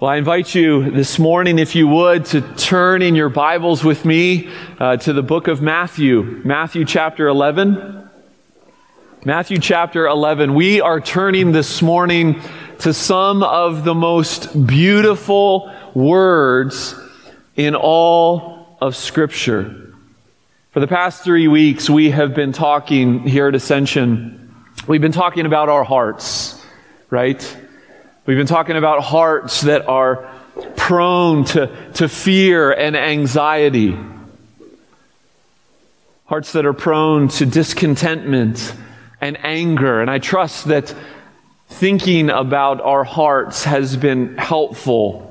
Well, I invite you this morning, if you would, to turn in your Bibles with me uh, to the book of Matthew, Matthew chapter 11. Matthew chapter 11. We are turning this morning to some of the most beautiful words in all of Scripture. For the past three weeks, we have been talking here at Ascension, we've been talking about our hearts, right? We've been talking about hearts that are prone to, to fear and anxiety. Hearts that are prone to discontentment and anger. And I trust that thinking about our hearts has been helpful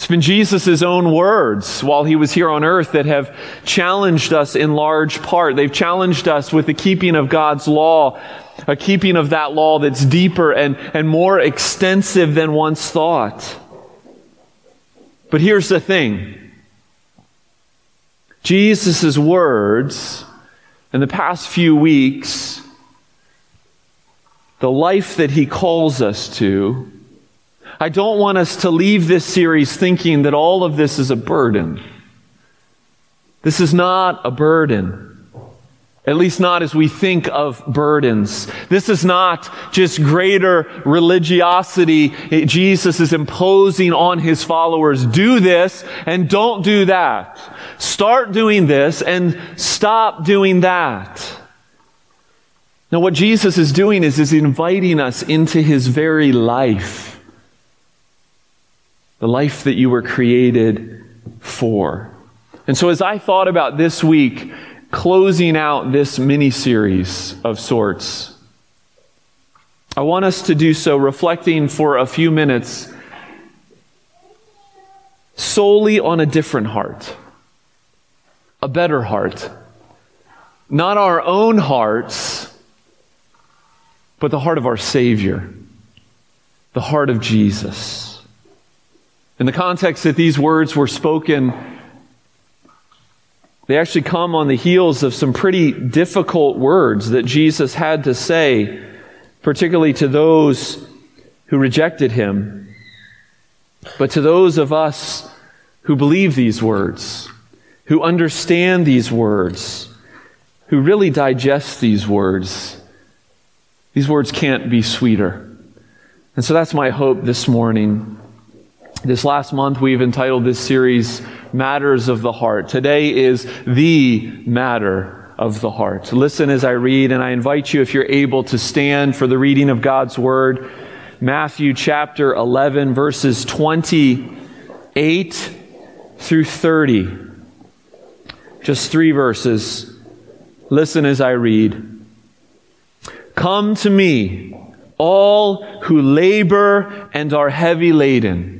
it's been Jesus' own words while he was here on earth that have challenged us in large part. They've challenged us with the keeping of God's law, a keeping of that law that's deeper and, and more extensive than once thought. But here's the thing Jesus' words in the past few weeks, the life that he calls us to, I don't want us to leave this series thinking that all of this is a burden. This is not a burden. At least not as we think of burdens. This is not just greater religiosity Jesus is imposing on his followers. Do this and don't do that. Start doing this and stop doing that. Now what Jesus is doing is, is inviting us into his very life the life that you were created for. And so, as I thought about this week, closing out this mini series of sorts, I want us to do so reflecting for a few minutes solely on a different heart, a better heart. Not our own hearts, but the heart of our Savior, the heart of Jesus. In the context that these words were spoken, they actually come on the heels of some pretty difficult words that Jesus had to say, particularly to those who rejected him. But to those of us who believe these words, who understand these words, who really digest these words, these words can't be sweeter. And so that's my hope this morning this last month, we've entitled this series Matters of the Heart. Today is the matter of the heart. Listen as I read, and I invite you, if you're able, to stand for the reading of God's Word. Matthew chapter 11, verses 28 through 30. Just three verses. Listen as I read. Come to me, all who labor and are heavy laden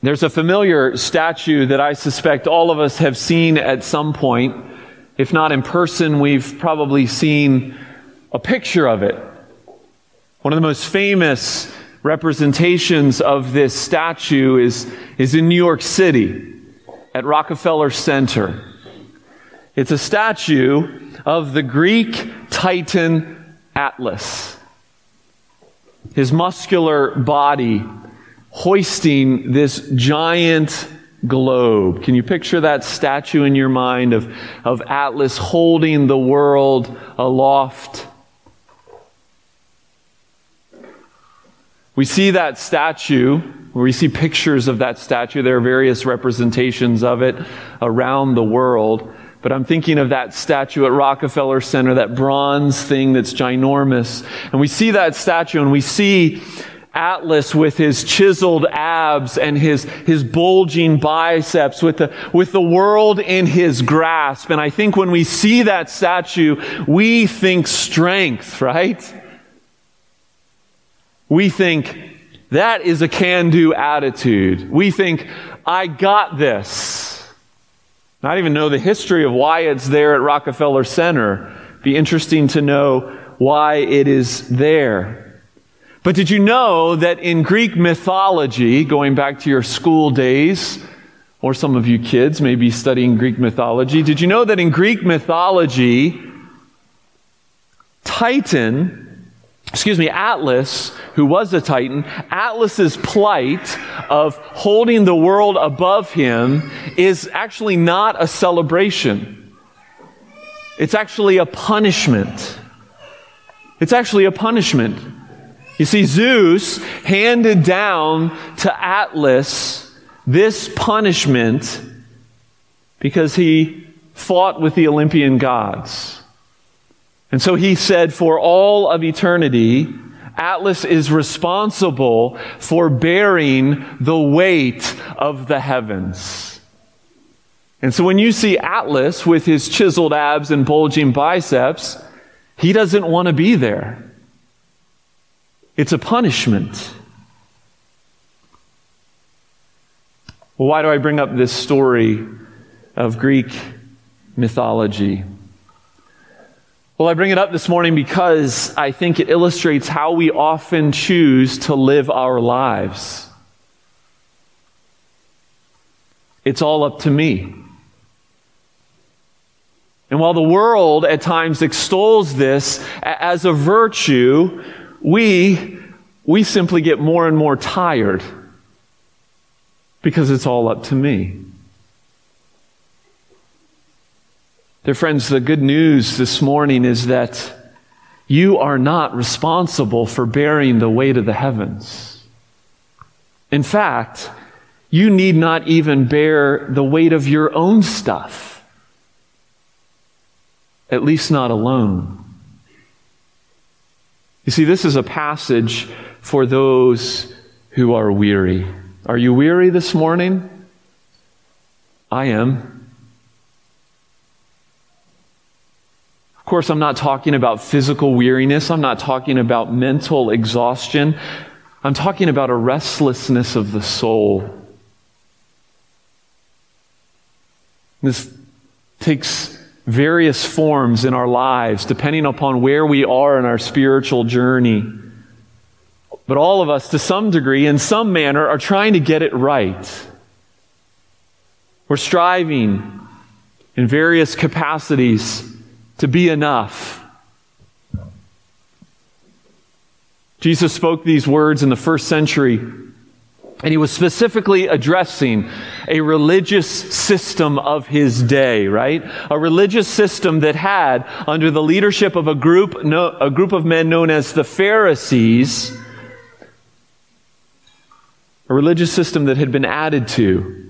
There's a familiar statue that I suspect all of us have seen at some point. If not in person, we've probably seen a picture of it. One of the most famous representations of this statue is, is in New York City at Rockefeller Center. It's a statue of the Greek titan Atlas. His muscular body hoisting this giant globe. Can you picture that statue in your mind of, of Atlas holding the world aloft? We see that statue, we see pictures of that statue. There are various representations of it around the world. But I'm thinking of that statue at Rockefeller Center, that bronze thing that's ginormous. And we see that statue and we see Atlas with his chiseled abs and his, his bulging biceps, with the, with the world in his grasp. And I think when we see that statue, we think strength, right? We think that is a can do attitude. We think, I got this. Not even know the history of why it's there at Rockefeller Center. Be interesting to know why it is there. But did you know that in Greek mythology, going back to your school days, or some of you kids may be studying Greek mythology, did you know that in Greek mythology, Titan, excuse me, Atlas, who was a Titan, Atlas's plight of holding the world above him is actually not a celebration. It's actually a punishment. It's actually a punishment. You see, Zeus handed down to Atlas this punishment because he fought with the Olympian gods. And so he said, for all of eternity, Atlas is responsible for bearing the weight of the heavens. And so when you see Atlas with his chiseled abs and bulging biceps, he doesn't want to be there. It's a punishment. Well, why do I bring up this story of Greek mythology? Well, I bring it up this morning because I think it illustrates how we often choose to live our lives. It's all up to me. And while the world at times extols this as a virtue, we, we simply get more and more tired because it's all up to me. Dear friends, the good news this morning is that you are not responsible for bearing the weight of the heavens. In fact, you need not even bear the weight of your own stuff, at least not alone. You see, this is a passage for those who are weary. Are you weary this morning? I am. Of course, I'm not talking about physical weariness. I'm not talking about mental exhaustion. I'm talking about a restlessness of the soul. This takes various forms in our lives, depending upon where we are in our spiritual journey. But all of us, to some degree, in some manner, are trying to get it right. We're striving in various capacities to be enough. Jesus spoke these words in the first century, and he was specifically addressing a religious system of his day, right? A religious system that had, under the leadership of a group, a group of men known as the Pharisees, a religious system that had been added to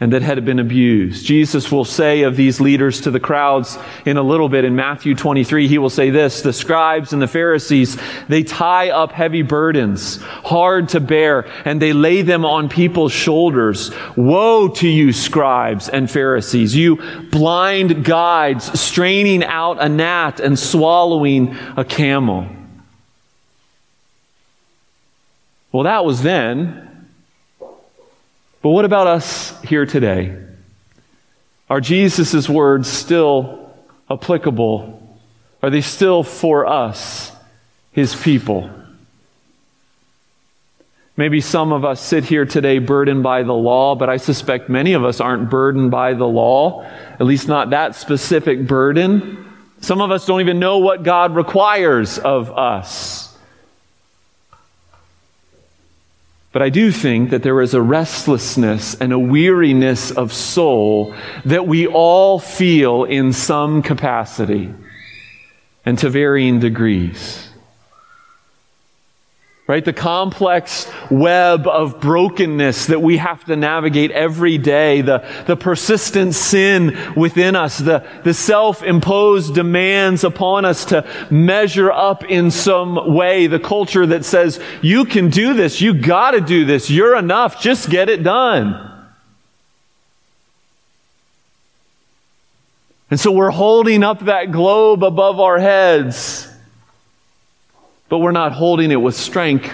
and that had been abused. Jesus will say of these leaders to the crowds in a little bit in Matthew 23, he will say this, the scribes and the Pharisees, they tie up heavy burdens, hard to bear, and they lay them on people's shoulders. Woe to you, scribes and Pharisees, you blind guides, straining out a gnat and swallowing a camel. Well, that was then. But what about us here today? Are Jesus' words still applicable? Are they still for us, his people? Maybe some of us sit here today burdened by the law, but I suspect many of us aren't burdened by the law, at least not that specific burden. Some of us don't even know what God requires of us. But I do think that there is a restlessness and a weariness of soul that we all feel in some capacity and to varying degrees right? The complex web of brokenness that we have to navigate every day, the, the persistent sin within us, the, the self-imposed demands upon us to measure up in some way, the culture that says, you can do this, you gotta do this, you're enough, just get it done. And so we're holding up that globe above our heads but we're not holding it with strength.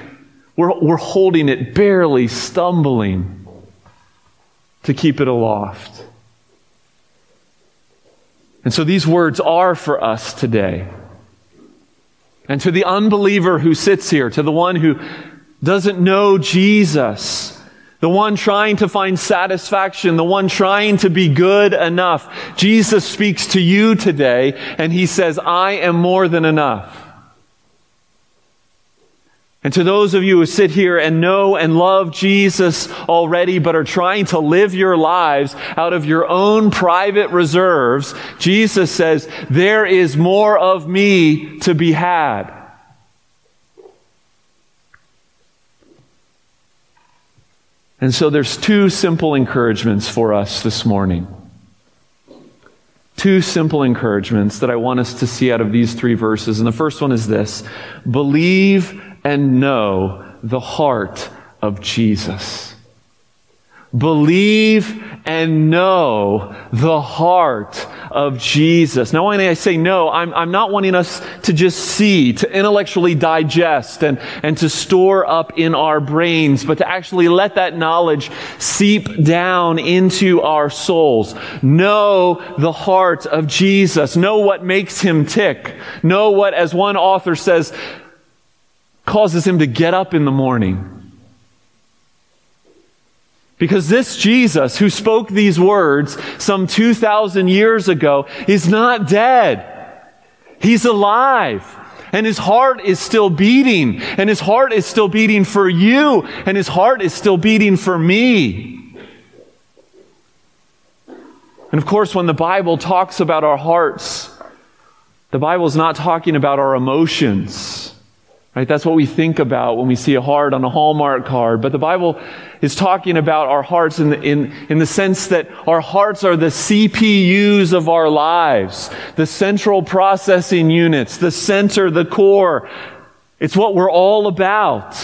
We're, we're holding it barely, stumbling to keep it aloft. And so these words are for us today. And to the unbeliever who sits here, to the one who doesn't know Jesus, the one trying to find satisfaction, the one trying to be good enough, Jesus speaks to you today and he says, I am more than enough. And to those of you who sit here and know and love Jesus already, but are trying to live your lives out of your own private reserves, Jesus says, there is more of me to be had. And so there's two simple encouragements for us this morning. Two simple encouragements that I want us to see out of these three verses. And the first one is this believe and know the heart of Jesus. Believe and know the heart of Jesus. Now, when I say know, I'm, I'm not wanting us to just see, to intellectually digest and, and to store up in our brains, but to actually let that knowledge seep down into our souls. Know the heart of Jesus. Know what makes him tick. Know what, as one author says, causes him to get up in the morning. Because this Jesus who spoke these words some 2,000 years ago is not dead. He's alive. And his heart is still beating. And his heart is still beating for you. And his heart is still beating for me. And of course, when the Bible talks about our hearts, the Bible is not talking about our emotions. Right? That's what we think about when we see a heart on a Hallmark card. But the Bible is talking about our hearts in the, in, in the sense that our hearts are the CPUs of our lives, the central processing units, the center, the core. It's what we're all about.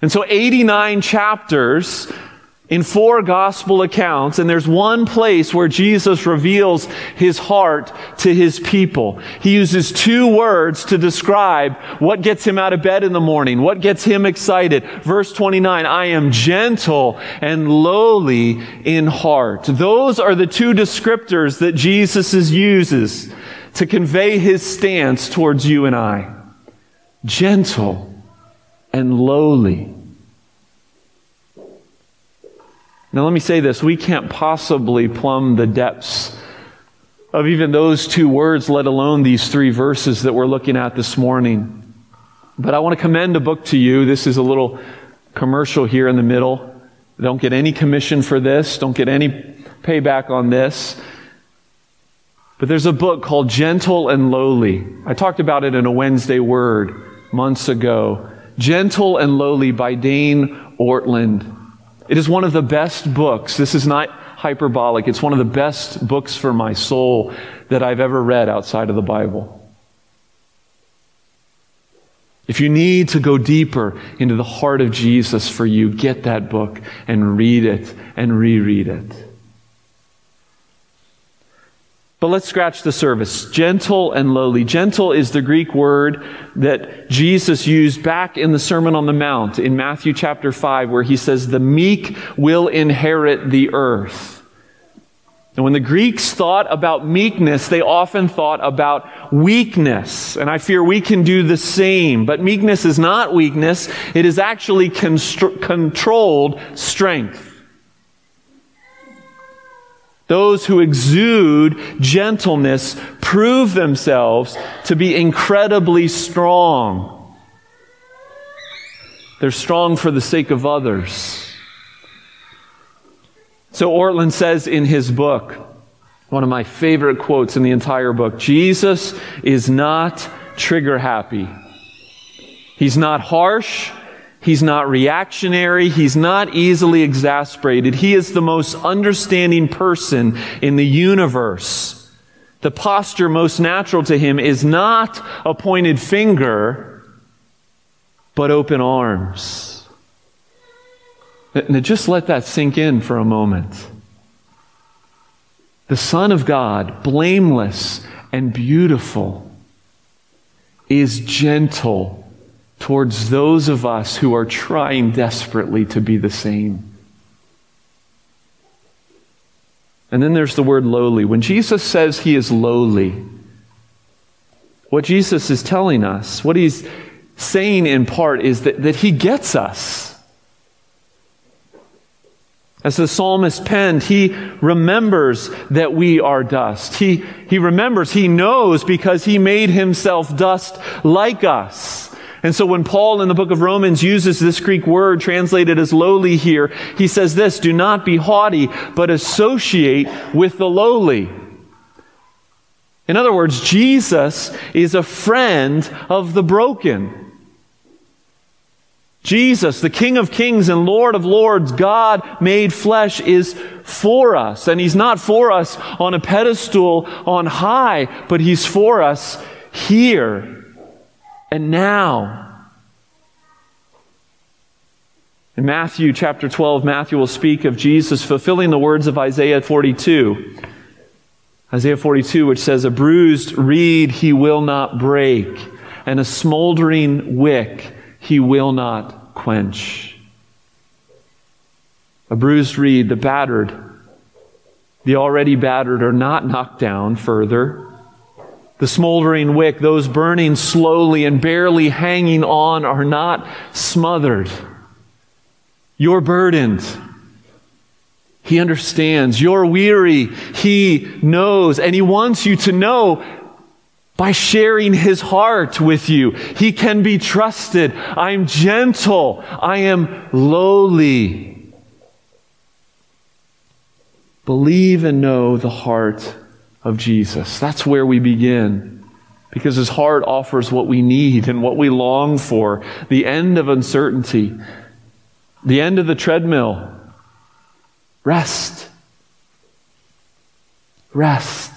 And so 89 chapters in four gospel accounts, and there's one place where Jesus reveals his heart to his people. He uses two words to describe what gets him out of bed in the morning, what gets him excited. Verse 29, I am gentle and lowly in heart. Those are the two descriptors that Jesus uses to convey his stance towards you and I. Gentle and lowly. Now, let me say this we can't possibly plumb the depths of even those two words, let alone these three verses that we're looking at this morning. But I want to commend a book to you. This is a little commercial here in the middle. Don't get any commission for this, don't get any payback on this. But there's a book called Gentle and Lowly. I talked about it in a Wednesday word months ago. Gentle and Lowly by Dane Ortlund. It is one of the best books. This is not hyperbolic. It's one of the best books for my soul that I've ever read outside of the Bible. If you need to go deeper into the heart of Jesus for you, get that book and read it and reread it. But let's scratch the surface. Gentle and lowly. Gentle is the Greek word that Jesus used back in the Sermon on the Mount in Matthew chapter 5, where he says, The meek will inherit the earth. And when the Greeks thought about meekness, they often thought about weakness. And I fear we can do the same. But meekness is not weakness, it is actually constr- controlled strength. Those who exude gentleness prove themselves to be incredibly strong. They're strong for the sake of others. So Ortlund says in his book, one of my favorite quotes in the entire book Jesus is not trigger happy. He's not harsh. He's not reactionary. He's not easily exasperated. He is the most understanding person in the universe. The posture most natural to him is not a pointed finger, but open arms. Now just let that sink in for a moment. The Son of God, blameless and beautiful, is gentle towards those of us who are trying desperately to be the same. And then there's the word lowly. When Jesus says he is lowly, what Jesus is telling us, what he's saying in part, is that, that he gets us. As the psalmist penned, he remembers that we are dust. He, he remembers, he knows because he made himself dust like us. And so when Paul in the book of Romans uses this Greek word translated as lowly here, he says this, do not be haughty, but associate with the lowly. In other words, Jesus is a friend of the broken. Jesus, the King of Kings and Lord of Lords, God made flesh, is for us. And He's not for us on a pedestal on high, but He's for us here and now. In Matthew chapter 12, Matthew will speak of Jesus fulfilling the words of Isaiah 42. Isaiah 42, which says, A bruised reed he will not break, and a smoldering wick he will not quench. A bruised reed, the battered, the already battered are not knocked down further. The smoldering wick, those burning slowly and barely hanging on, are not smothered. You're burdened. He understands. You're weary. He knows. And He wants you to know by sharing his heart with you. He can be trusted. I'm gentle. I am lowly. Believe and know the heart of Jesus. That's where we begin. Because his heart offers what we need and what we long for the end of uncertainty, the end of the treadmill. Rest. Rest.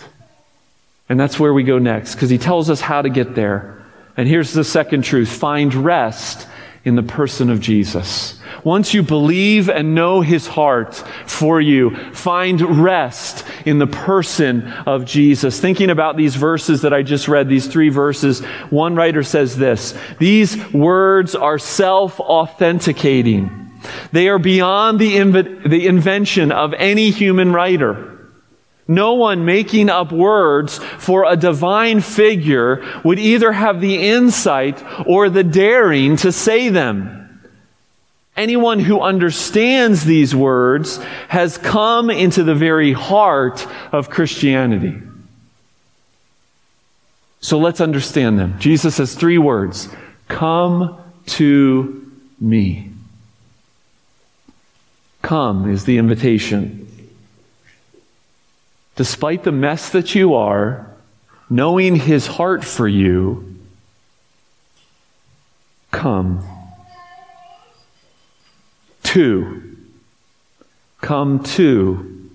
And that's where we go next, because he tells us how to get there. And here's the second truth find rest in the person of Jesus. Once you believe and know his heart for you, find rest in the person of Jesus. Thinking about these verses that I just read, these three verses, one writer says this These words are self authenticating. They are beyond the, inv- the invention of any human writer. No one making up words for a divine figure would either have the insight or the daring to say them. Anyone who understands these words has come into the very heart of Christianity. So let's understand them. Jesus has three words Come to me. Come is the invitation. Despite the mess that you are, knowing his heart for you, come. To. Come to.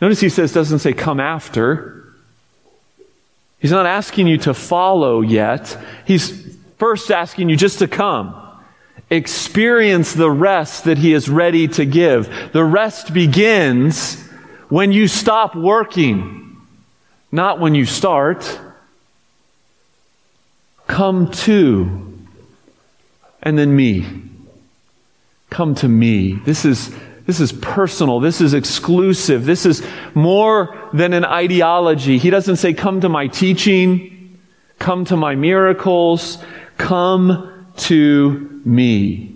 Notice he says, doesn't say come after. He's not asking you to follow yet. He's first asking you just to come experience the rest that He is ready to give. The rest begins when you stop working, not when you start. Come to, and then me. Come to me. This is this is personal. This is exclusive. This is more than an ideology. He doesn't say, Come to my teaching, come to my miracles, come to me.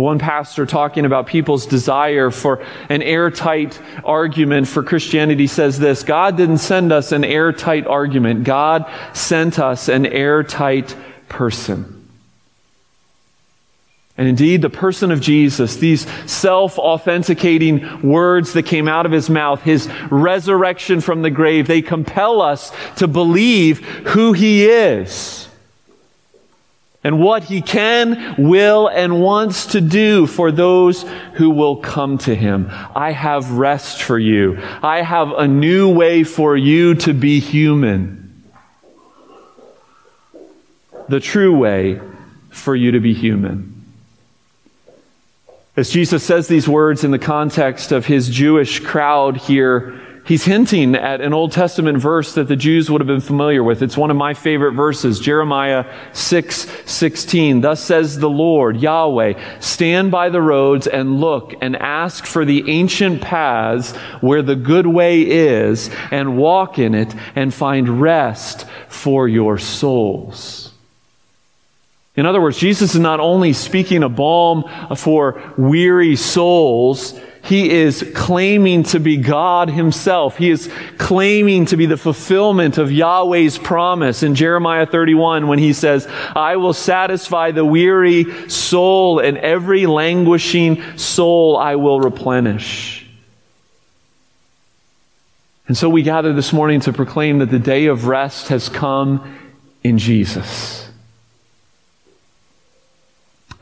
One pastor talking about people's desire for an airtight argument for Christianity says this God didn't send us an airtight argument, God sent us an airtight person. And indeed, the person of Jesus, these self authenticating words that came out of his mouth, his resurrection from the grave, they compel us to believe who he is and what he can, will, and wants to do for those who will come to him. I have rest for you. I have a new way for you to be human. The true way for you to be human. As Jesus says these words in the context of his Jewish crowd here, He's hinting at an Old Testament verse that the Jews would have been familiar with. It's one of my favorite verses, Jeremiah 6, 16. Thus says the Lord, Yahweh, stand by the roads and look and ask for the ancient paths where the good way is and walk in it and find rest for your souls. In other words, Jesus is not only speaking a balm for weary souls, he is claiming to be God himself. He is claiming to be the fulfillment of Yahweh's promise in Jeremiah 31 when he says, I will satisfy the weary soul and every languishing soul I will replenish. And so we gather this morning to proclaim that the day of rest has come in Jesus.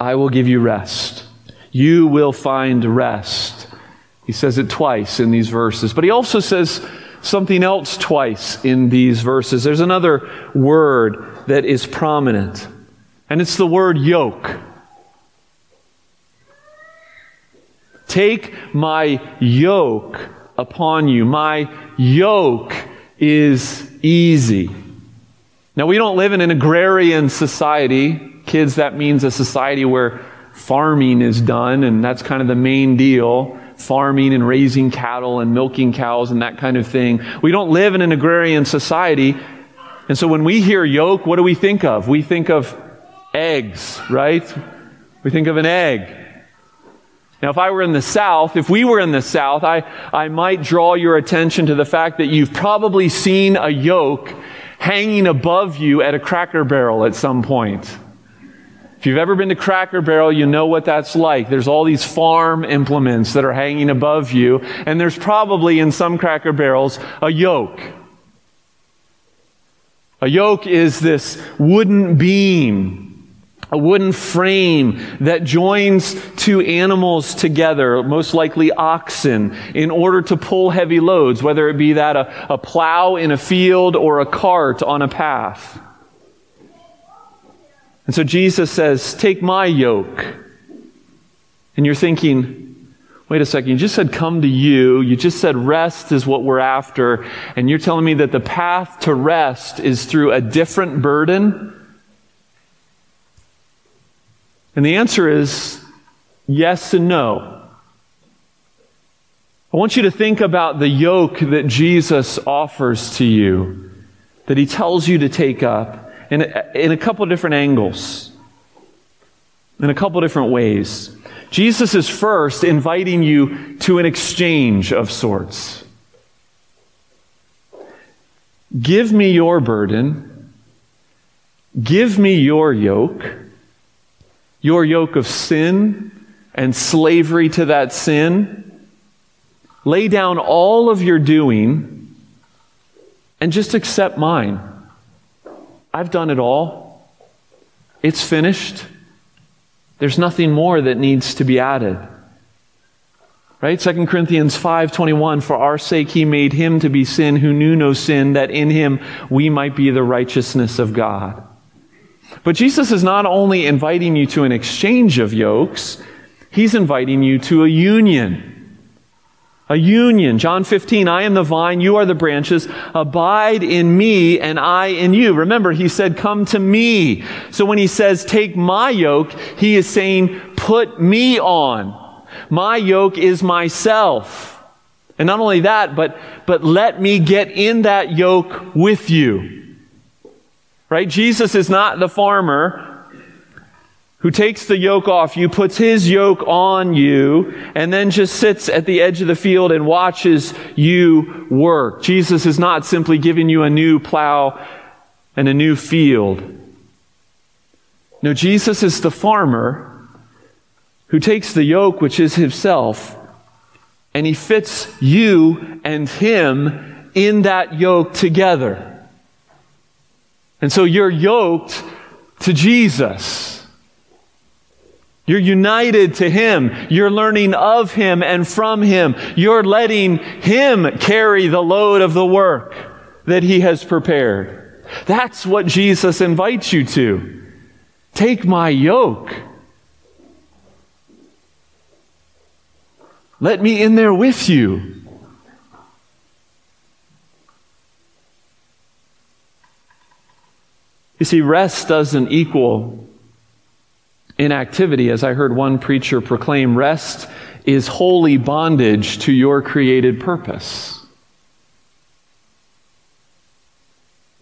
I will give you rest. You will find rest. He says it twice in these verses, but he also says something else twice in these verses. There's another word that is prominent, and it's the word yoke. Take my yoke upon you. My yoke is easy. Now, we don't live in an agrarian society. Kids, that means a society where farming is done, and that's kind of the main deal farming and raising cattle and milking cows and that kind of thing. We don't live in an agrarian society. And so when we hear yoke, what do we think of? We think of eggs, right? We think of an egg. Now, if I were in the South, if we were in the South, I, I might draw your attention to the fact that you've probably seen a yoke hanging above you at a cracker barrel at some point. If you've ever been to Cracker Barrel, you know what that's like. There's all these farm implements that are hanging above you, and there's probably in some Cracker Barrels a yoke. A yoke is this wooden beam, a wooden frame that joins two animals together, most likely oxen, in order to pull heavy loads, whether it be that a, a plow in a field or a cart on a path. And so Jesus says, Take my yoke. And you're thinking, wait a second, you just said come to you. You just said rest is what we're after. And you're telling me that the path to rest is through a different burden? And the answer is yes and no. I want you to think about the yoke that Jesus offers to you, that he tells you to take up in a, in a couple different angles, in a couple different ways. Jesus is first inviting you to an exchange of sorts. Give me your burden. Give me your yoke, your yoke of sin and slavery to that sin. Lay down all of your doing and just accept mine. I've done it all. It's finished. There's nothing more that needs to be added. Right? 2 Corinthians 5:21 for our sake he made him to be sin who knew no sin that in him we might be the righteousness of God. But Jesus is not only inviting you to an exchange of yokes, he's inviting you to a union. A union. John 15, I am the vine, you are the branches. Abide in me and I in you. Remember, he said, come to me. So when he says, take my yoke, he is saying, put me on. My yoke is myself. And not only that, but, but let me get in that yoke with you. Right? Jesus is not the farmer who takes the yoke off you, puts his yoke on you, and then just sits at the edge of the field and watches you work. Jesus is not simply giving you a new plow and a new field. No, Jesus is the farmer who takes the yoke, which is himself, and he fits you and him in that yoke together. And so you're yoked to Jesus. You're united to Him. You're learning of Him and from Him. You're letting Him carry the load of the work that He has prepared. That's what Jesus invites you to. Take my yoke. Let me in there with you. You see, rest doesn't equal inactivity. As I heard one preacher proclaim, rest is holy bondage to your created purpose.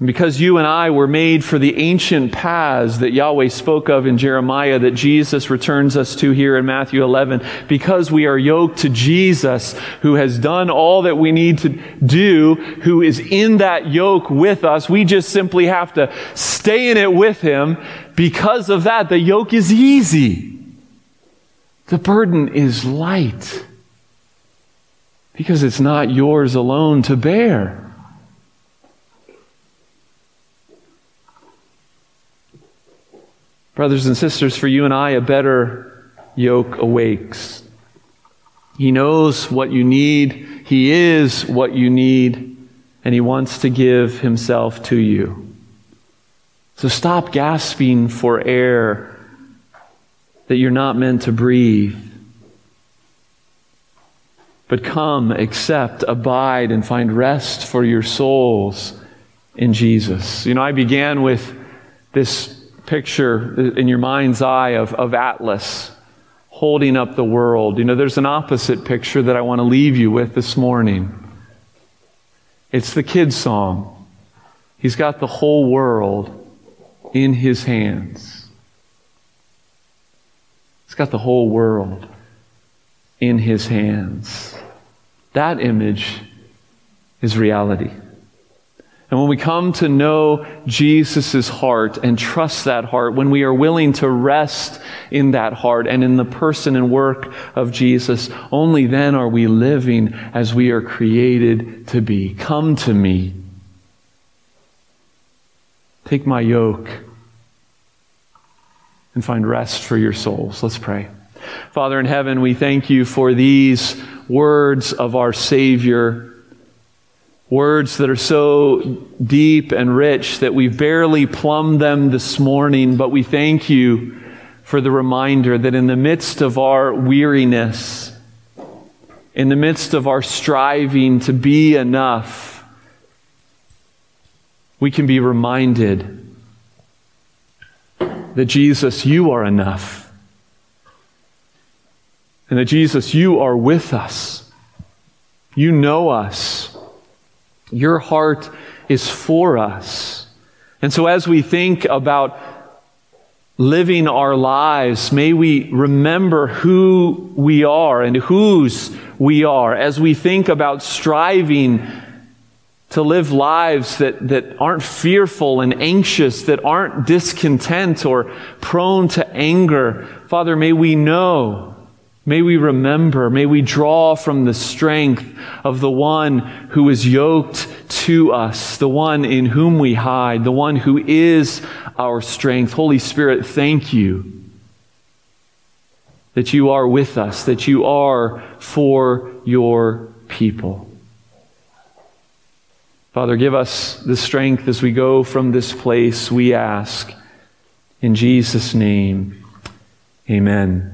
Because you and I were made for the ancient paths that Yahweh spoke of in Jeremiah, that Jesus returns us to here in Matthew 11, because we are yoked to Jesus, who has done all that we need to do, who is in that yoke with us, we just simply have to stay in it with Him. Because of that, the yoke is easy. The burden is light. Because it's not yours alone to bear. Brothers and sisters, for you and I, a better yoke awakes. He knows what you need, He is what you need, and He wants to give Himself to you. So stop gasping for air that you're not meant to breathe. But come, accept, abide, and find rest for your souls in Jesus. You know, I began with this picture in your mind's eye of, of Atlas holding up the world. You know, there's an opposite picture that I want to leave you with this morning. It's the kid's song. He's got the whole world in his hands. He's got the whole world in his hands. That image is reality. And when we come to know Jesus' heart and trust that heart, when we are willing to rest in that heart and in the person and work of Jesus, only then are we living as we are created to be. Come to me. Take my yoke and find rest for your souls. Let's pray. Father in heaven, we thank you for these words of our Savior Words that are so deep and rich that we've barely plumbed them this morning, but we thank you for the reminder that in the midst of our weariness, in the midst of our striving to be enough, we can be reminded that Jesus, you are enough. And that Jesus, you are with us. You know us. Your heart is for us. And so as we think about living our lives, may we remember who we are and whose we are as we think about striving to live lives that, that aren't fearful and anxious, that aren't discontent or prone to anger. Father, may we know May we remember, may we draw from the strength of the one who is yoked to us, the one in whom we hide, the one who is our strength. Holy Spirit, thank you that you are with us, that you are for your people. Father, give us the strength as we go from this place, we ask. In Jesus' name, amen.